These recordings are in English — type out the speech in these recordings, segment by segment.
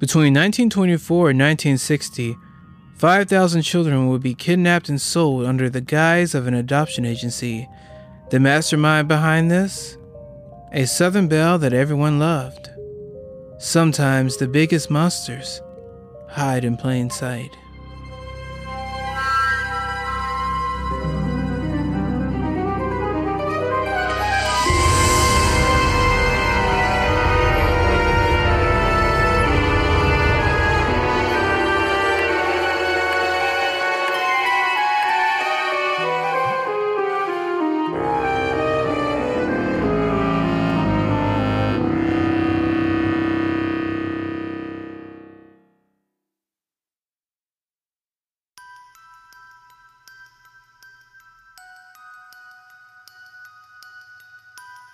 Between 1924 and 1960, 5,000 children would be kidnapped and sold under the guise of an adoption agency. The mastermind behind this? A Southern belle that everyone loved. Sometimes the biggest monsters hide in plain sight.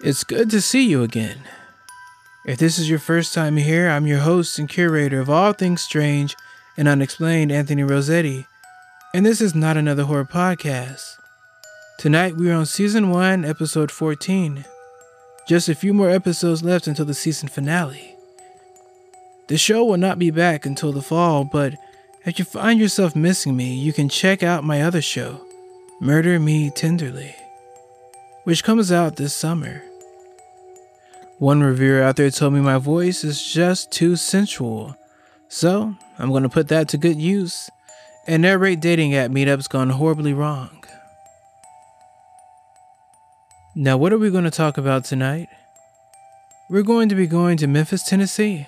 It's good to see you again. If this is your first time here, I'm your host and curator of all things strange and unexplained, Anthony Rossetti, and this is not another horror podcast. Tonight we are on season 1, episode 14. Just a few more episodes left until the season finale. The show will not be back until the fall, but if you find yourself missing me, you can check out my other show, Murder Me Tenderly, which comes out this summer. One reviewer out there told me my voice is just too sensual. So, I'm going to put that to good use and narrate dating app meetups gone horribly wrong. Now, what are we going to talk about tonight? We're going to be going to Memphis, Tennessee,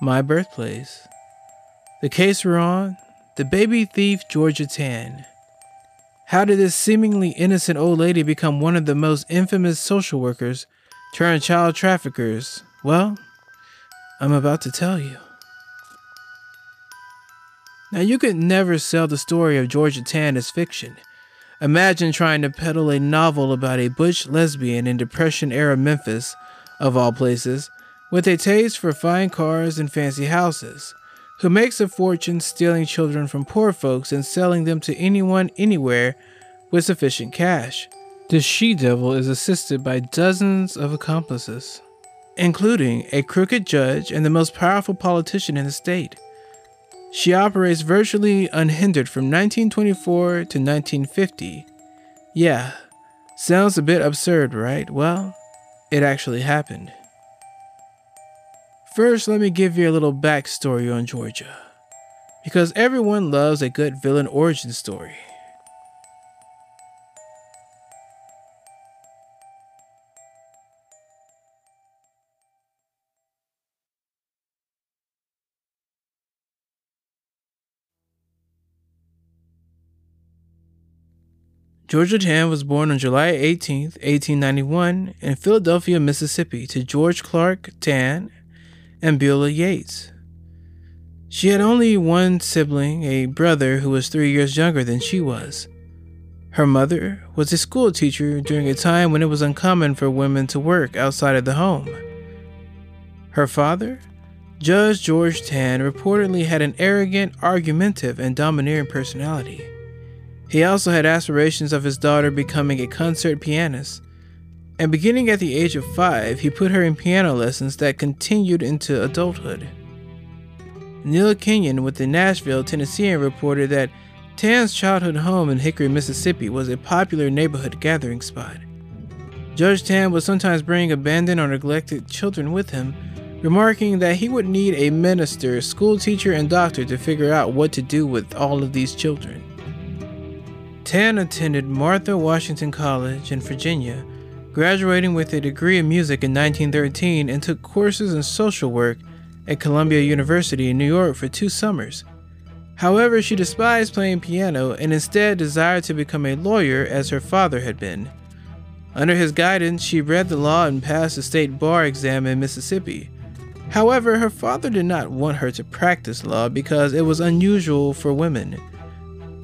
my birthplace. The case we're on the baby thief Georgia Tann. How did this seemingly innocent old lady become one of the most infamous social workers Turn child traffickers. Well, I'm about to tell you. Now, you could never sell the story of Georgia Tann as fiction. Imagine trying to peddle a novel about a butch lesbian in Depression era Memphis, of all places, with a taste for fine cars and fancy houses, who makes a fortune stealing children from poor folks and selling them to anyone anywhere with sufficient cash. The she devil is assisted by dozens of accomplices, including a crooked judge and the most powerful politician in the state. She operates virtually unhindered from 1924 to 1950. Yeah, sounds a bit absurd, right? Well, it actually happened. First, let me give you a little backstory on Georgia. Because everyone loves a good villain origin story. Georgia Tann was born on July 18, 1891, in Philadelphia, Mississippi, to George Clark Tann and Beulah Yates. She had only one sibling, a brother who was three years younger than she was. Her mother was a school teacher during a time when it was uncommon for women to work outside of the home. Her father, Judge George Tann, reportedly had an arrogant, argumentative, and domineering personality. He also had aspirations of his daughter becoming a concert pianist, and beginning at the age of five, he put her in piano lessons that continued into adulthood. Neil Kenyon with the Nashville Tennessean reported that Tann's childhood home in Hickory, Mississippi was a popular neighborhood gathering spot. Judge Tann would sometimes bring abandoned or neglected children with him, remarking that he would need a minister, school teacher, and doctor to figure out what to do with all of these children. Tann attended Martha Washington College in Virginia, graduating with a degree in music in 1913 and took courses in social work at Columbia University in New York for two summers. However, she despised playing piano and instead desired to become a lawyer as her father had been. Under his guidance, she read the law and passed the state bar exam in Mississippi. However, her father did not want her to practice law because it was unusual for women.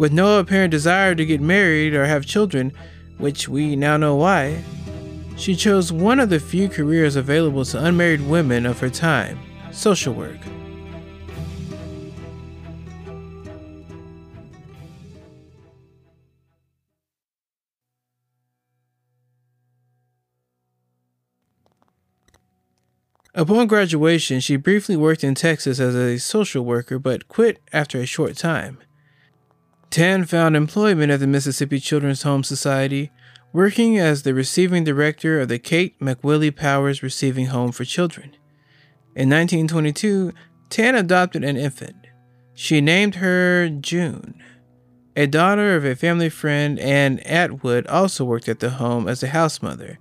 With no apparent desire to get married or have children, which we now know why, she chose one of the few careers available to unmarried women of her time social work. Upon graduation, she briefly worked in Texas as a social worker but quit after a short time. Tann found employment at the Mississippi Children's Home Society, working as the receiving director of the Kate McWillie Powers Receiving Home for Children. In 1922, Tann adopted an infant. She named her June. A daughter of a family friend, Anne Atwood, also worked at the home as a house mother.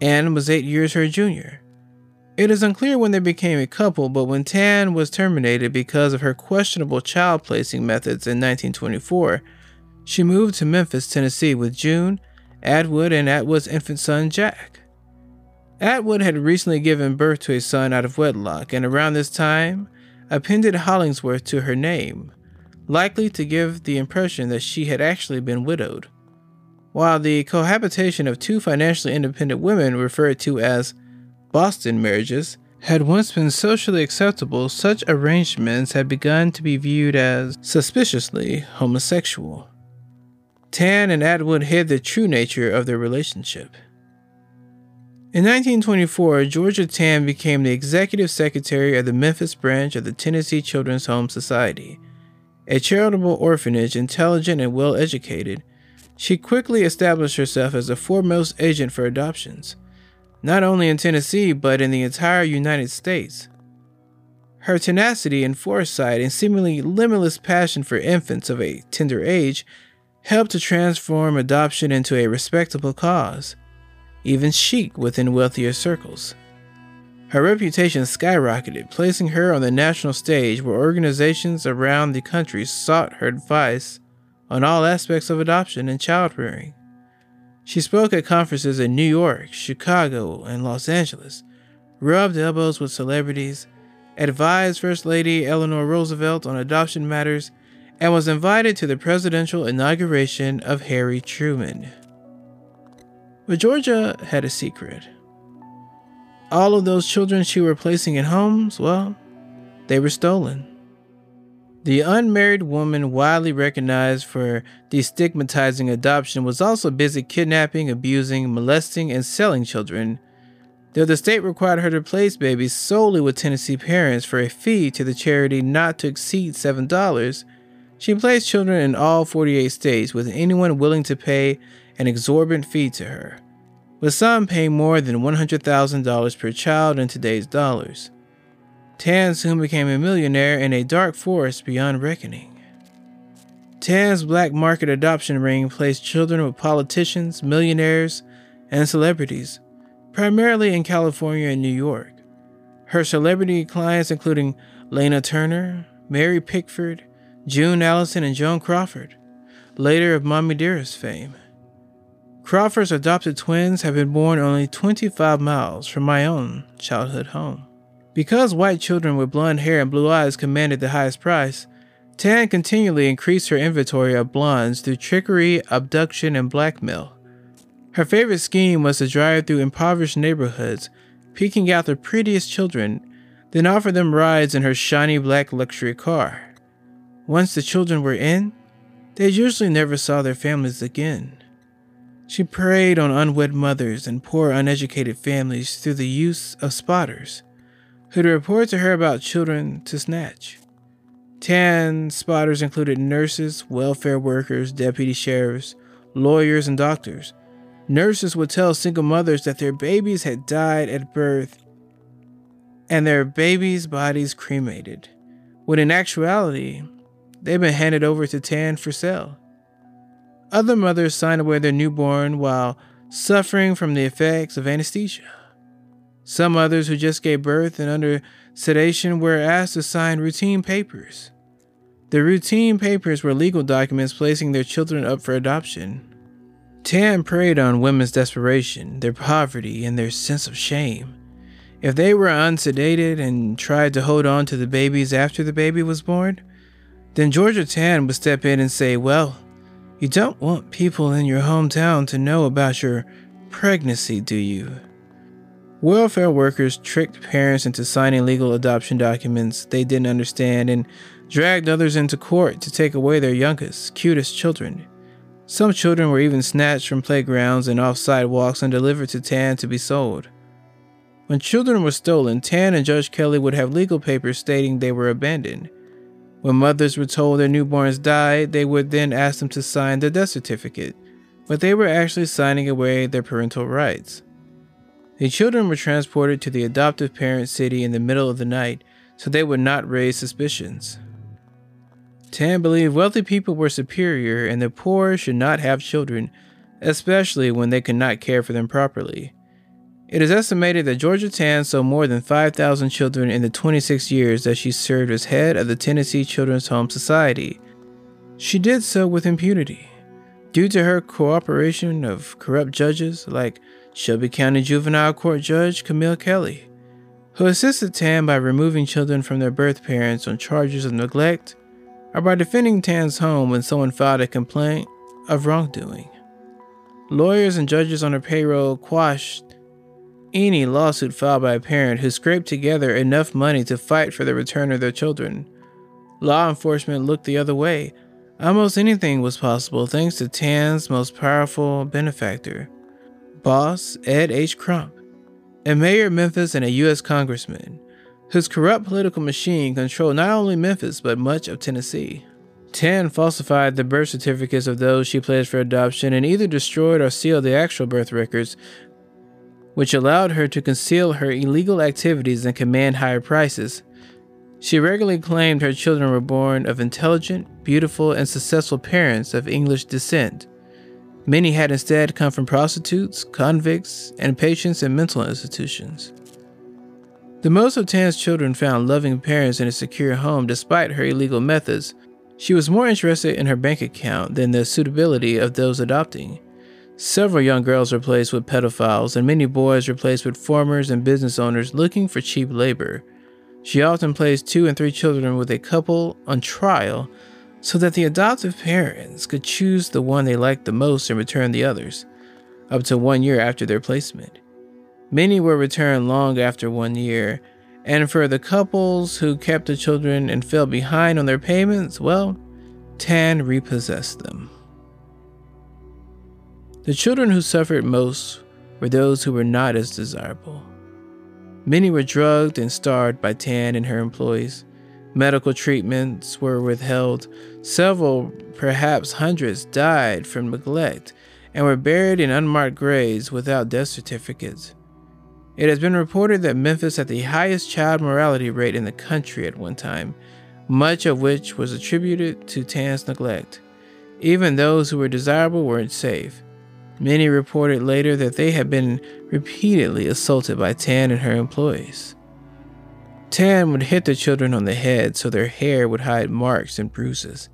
Anne was eight years her junior. It is unclear when they became a couple, but when Tann was terminated because of her questionable child placing methods in 1924, she moved to Memphis, Tennessee with June, Atwood, and Atwood's infant son, Jack. Atwood had recently given birth to a son out of wedlock, and around this time, appended Hollingsworth to her name, likely to give the impression that she had actually been widowed. While the cohabitation of two financially independent women, referred to as Boston marriages had once been socially acceptable, such arrangements had begun to be viewed as suspiciously homosexual. Tann and Atwood hid the true nature of their relationship. In 1924, Georgia Tann became the executive secretary of the Memphis branch of the Tennessee Children's Home Society. A charitable orphanage, intelligent and well educated, she quickly established herself as the foremost agent for adoptions not only in Tennessee, but in the entire United States. Her tenacity and foresight and seemingly limitless passion for infants of a tender age helped to transform adoption into a respectable cause, even chic within wealthier circles. Her reputation skyrocketed, placing her on the national stage where organizations around the country sought her advice on all aspects of adoption and child rearing. She spoke at conferences in New York, Chicago, and Los Angeles, rubbed elbows with celebrities, advised First Lady Eleanor Roosevelt on adoption matters, and was invited to the presidential inauguration of Harry Truman. But Georgia had a secret. All of those children she were placing in homes, well, they were stolen. The unmarried woman, widely recognized for destigmatizing adoption, was also busy kidnapping, abusing, molesting, and selling children. Though the state required her to place babies solely with Tennessee parents for a fee to the charity not to exceed $7, she placed children in all 48 states with anyone willing to pay an exorbitant fee to her, with some paying more than $100,000 per child in today's dollars. Tann soon became a millionaire in a dark forest beyond reckoning. Tann's black market adoption ring placed children with politicians, millionaires, and celebrities, primarily in California and New York. Her celebrity clients including Lana Turner, Mary Pickford, June Allyson, and Joan Crawford, later of Mommie Dearest fame. Crawford's adopted twins have been born only 25 miles from my own childhood home. Because white children with blonde hair and blue eyes commanded the highest price, Tann continually increased her inventory of blondes through trickery, abduction, and blackmail. Her favorite scheme was to drive through impoverished neighborhoods, picking out the prettiest children, then offer them rides in her shiny black luxury car. Once the children were in, they usually never saw their families again. She preyed on unwed mothers and poor uneducated families through the use of spotters who'd report to her about children to snatch. Tann spotters included nurses, welfare workers, deputy sheriffs, lawyers, and doctors. Nurses would tell single mothers that their babies had died at birth and their babies' bodies cremated, when in actuality, they'd been handed over to Tann for sale. Other mothers signed away their newborn while suffering from the effects of anesthesia. Some others who just gave birth and under sedation were asked to sign routine papers. The routine papers were legal documents placing their children up for adoption. Tann preyed on women's desperation, their poverty, and their sense of shame. If they were unsedated and tried to hold on to the babies after the baby was born, then Georgia Tann would step in and say, Well, you don't want people in your hometown to know about your pregnancy, do you? Welfare workers tricked parents into signing legal adoption documents they didn't understand and dragged others into court to take away their youngest, cutest children. Some children were even snatched from playgrounds and off sidewalks and delivered to Tann to be sold. When children were stolen, Tann and Judge Kelley would have legal papers stating they were abandoned. When mothers were told their newborns died, they would then ask them to sign the death certificate, but they were actually signing away their parental rights. The children were transported to the adoptive parent city in the middle of the night so they would not raise suspicions. Tann believed wealthy people were superior and the poor should not have children, especially when they could not care for them properly. It is estimated that Georgia Tann saw more than 5,000 children in the 26 years that she served as head of the Tennessee Children's Home Society. She did so with impunity, due to her cooperation of corrupt judges like Shelby County Juvenile Court Judge Camille Kelley, who assisted Tann by removing children from their birth parents on charges of neglect or by defending Tann's home when someone filed a complaint of wrongdoing. Lawyers and judges on her payroll quashed any lawsuit filed by a parent who scraped together enough money to fight for the return of their children. Law enforcement looked the other way. Almost anything was possible thanks to Tann's most powerful benefactor, boss Ed H. Crump, a mayor of Memphis and a U.S. congressman, whose corrupt political machine controlled not only Memphis but much of Tennessee. Tann falsified the birth certificates of those she pledged for adoption and either destroyed or sealed the actual birth records, which allowed her to conceal her illegal activities and command higher prices. She regularly claimed her children were born of intelligent, beautiful, and successful parents of English descent. Many had instead come from prostitutes, convicts, and patients in mental institutions. The most of Tann's children found loving parents in a secure home despite her illegal methods. She was more interested in her bank account than the suitability of those adopting. Several young girls were placed with pedophiles, and many boys were placed with farmers and business owners looking for cheap labor. She often placed two and three children with a couple on trial so that the adoptive parents could choose the one they liked the most and return the others, up to one year after their placement. Many were returned long after one year, and for the couples who kept the children and fell behind on their payments, well, Tann repossessed them. The children who suffered most were those who were not as desirable. Many were drugged and starved by Tann and her employees. Medical treatments were withheld. Several, perhaps hundreds, died from neglect and were buried in unmarked graves without death certificates. It has been reported that Memphis had the highest child mortality rate in the country at one time, much of which was attributed to Tann's neglect. Even those who were desirable weren't safe. Many reported later that they had been repeatedly assaulted by Tann and her employees. Tann would hit the children on the head so their hair would hide marks and bruises.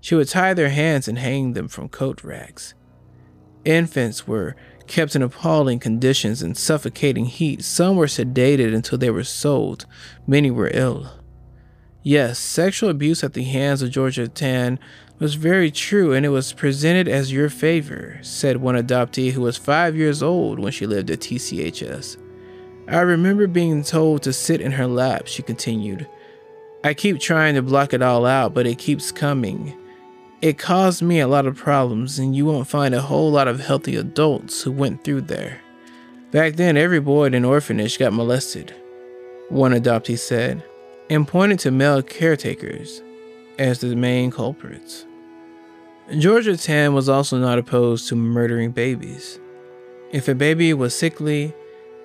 She would tie their hands and hang them from coat racks. Infants were kept in appalling conditions in suffocating heat. Some were sedated until they were sold. Many were ill. Yes, sexual abuse at the hands of Georgia Tann was very true and it was presented as your favor, said one adoptee who was five years old when she lived at TCHS. I remember being told to sit in her lap, she continued. I keep trying to block it all out, but it keeps coming. It caused me a lot of problems, and you won't find a whole lot of healthy adults who went through there. Back then, every boy in an orphanage got molested, one adoptee said, and pointed to male caretakers as the main culprits. Georgia Tann was also not opposed to murdering babies. If a baby was sickly,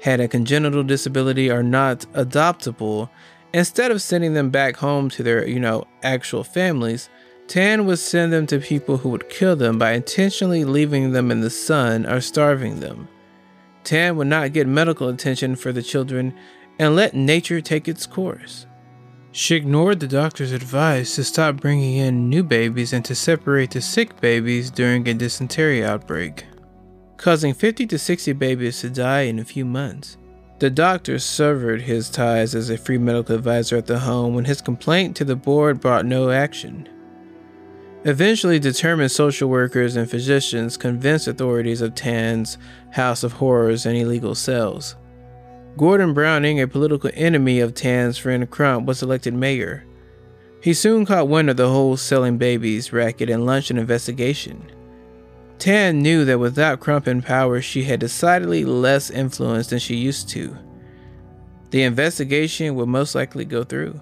had a congenital disability are not adoptable, instead of sending them back home to their, you know, actual families, Tann would send them to people who would kill them by intentionally leaving them in the sun or starving them. Tann would not get medical attention for the children and let nature take its course. She ignored the doctor's advice to stop bringing in new babies and to separate the sick babies during a dysentery outbreak causing 50 to 60 babies to die in a few months. The doctor severed his ties as a free medical advisor at the home when his complaint to the board brought no action. Eventually, determined social workers and physicians convinced authorities of Tann's House of Horrors and illegal cells. Gordon Browning, a political enemy of Tann's friend Crump, was elected mayor. He soon caught wind of the whole selling babies racket and launched an investigation. Tann knew that without Crump in power, she had decidedly less influence than she used to. the investigation would most likely go through.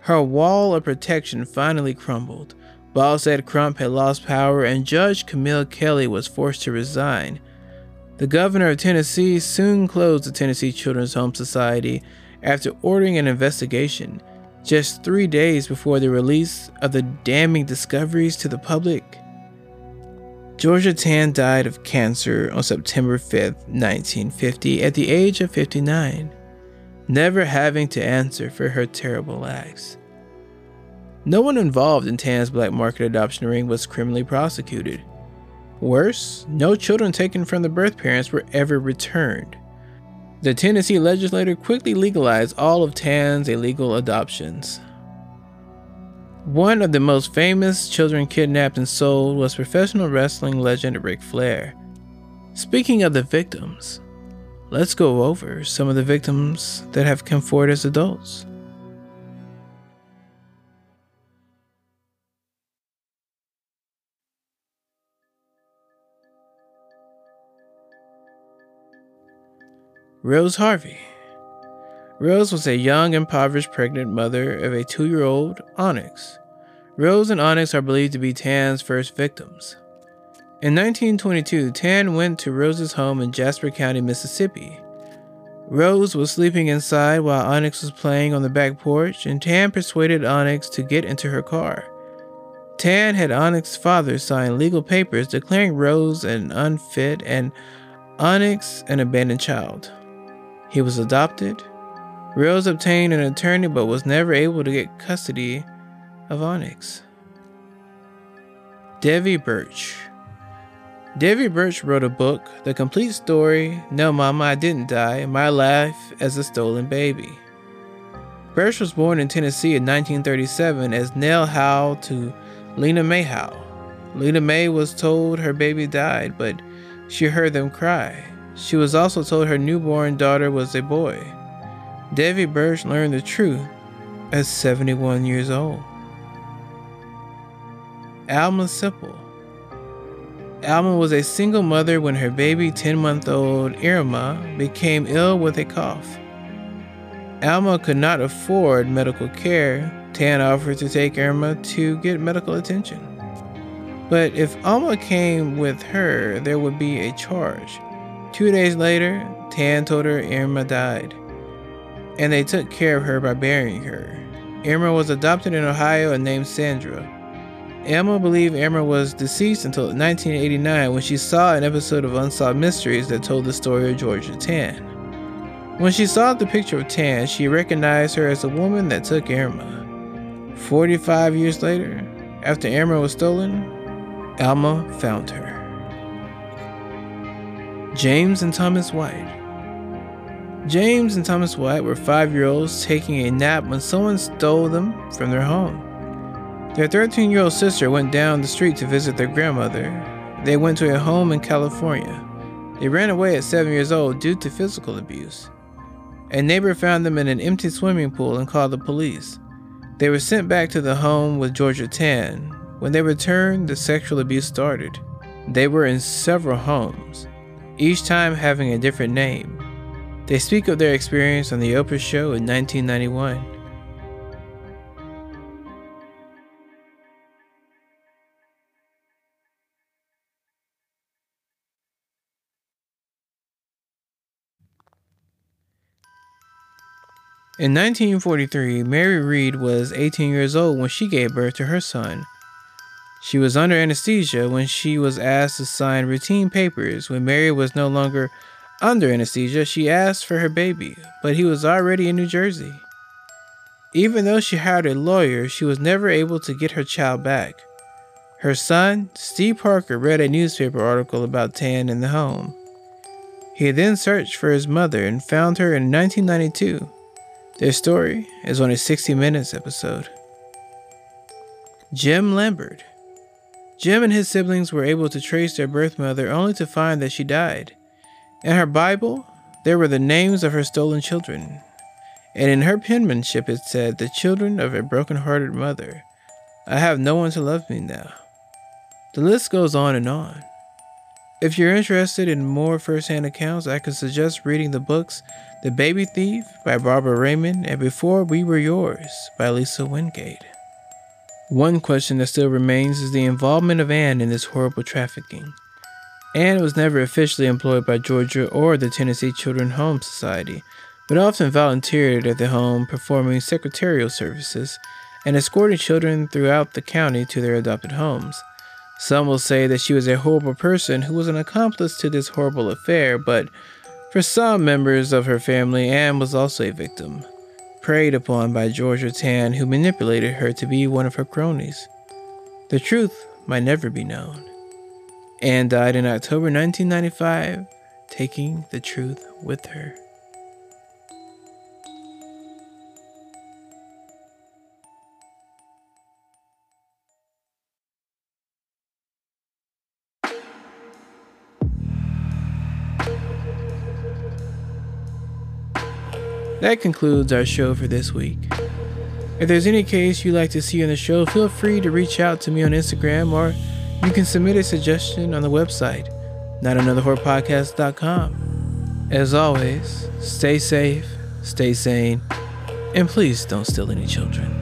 Her wall of protection finally crumbled. Ball said Crump had lost power and Judge Camille Kelley was forced to resign. The governor of Tennessee soon closed the Tennessee Children's Home Society after ordering an investigation just three days before the release of the damning discoveries to the public. Georgia Tann died of cancer on September 5, 1950, at the age of 59, never having to answer for her terrible acts. No one involved in Tann's black market adoption ring was criminally prosecuted. Worse, no children taken from the birth parents were ever returned. The Tennessee legislature quickly legalized all of Tann's illegal adoptions. One of the most famous children kidnapped and sold was professional wrestling legend Ric Flair. Speaking of the victims, let's go over some of the victims that have come forward as adults. Rose Harvey. Rose was a young, impoverished, pregnant mother of a two year old, Onyx. Rose and Onyx are believed to be Tann's first victims. In 1922, Tann went to Rose's home in Jasper County, Mississippi. Rose was sleeping inside while Onyx was playing on the back porch, and Tann persuaded Onyx to get into her car. Tann had Onyx's father sign legal papers declaring Rose an unfit and Onyx an abandoned child. He was adopted. Rose obtained an attorney but was never able to get custody of Onyx. Devi Birch. Devi Birch wrote a book, The Complete Story No Mama, I Didn't Die My Life as a Stolen Baby. Birch was born in Tennessee in 1937 as Nell Howe to Lena May Howe. Lena May was told her baby died, but she heard them cry. She was also told her newborn daughter was a boy. Devi Birch learned the truth at 71 years old. Alma Sipple. Alma was a single mother when her baby, 10 month old Irma, became ill with a cough. Alma could not afford medical care. Tann offered to take Irma to get medical attention. But if Alma came with her, there would be a charge. Two days later, Tann told her Irma died, and they took care of her by burying her. Irma was adopted in Ohio and named Sandra. Alma believed Irma was deceased until 1989 when she saw an episode of Unsolved Mysteries that told the story of Georgia Tann. When she saw the picture of Tann, she recognized her as the woman that took Irma. 45 years later, after Irma was stolen, Alma found her. James and Thomas White. James and Thomas White were five year olds taking a nap when someone stole them from their home. Their 13 year old sister went down the street to visit their grandmother. They went to a home in California. They ran away at seven years old due to physical abuse. A neighbor found them in an empty swimming pool and called the police. They were sent back to the home with Georgia Tann. When they returned, the sexual abuse started. They were in several homes each time having a different name. They speak of their experience on The Oprah Show in 1991. In 1943, Mary Reed was 18 years old when she gave birth to her son. She was under anesthesia when she was asked to sign routine papers. When Mary was no longer under anesthesia, she asked for her baby, but he was already in New Jersey. Even though she hired a lawyer, she was never able to get her child back. Her son, Steve Parker, read a newspaper article about Tann in the home. He then searched for his mother and found her in 1992. Their story is on a 60 Minutes episode. Jim Lambert Jim and his siblings were able to trace their birth mother only to find that she died. In her Bible, there were the names of her stolen children, and in her penmanship it said, The children of a broken-hearted mother. I have no one to love me now. The list goes on and on. If you're interested in more firsthand accounts, I could suggest reading the books The Baby Thief by Barbara Raymond and Before We Were Yours by Lisa Wingate. One question that still remains is the involvement of Anne in this horrible trafficking. Anne was never officially employed by Georgia or the Tennessee Children's Home Society, but often volunteered at the home performing secretarial services and escorting children throughout the county to their adopted homes. Some will say that she was a horrible person who was an accomplice to this horrible affair, but for some members of her family, Anne was also a victim, preyed upon by Georgia Tann, who manipulated her to be one of her cronies. The truth might never be known. Anne died uh, in October 1995, taking the truth with her. That concludes our show for this week. If there's any case you'd like to see on the show, feel free to reach out to me on Instagram or you can submit a suggestion on the website, notanotherhorrorpodcast.com. As always, stay safe, stay sane, and please don't steal any children.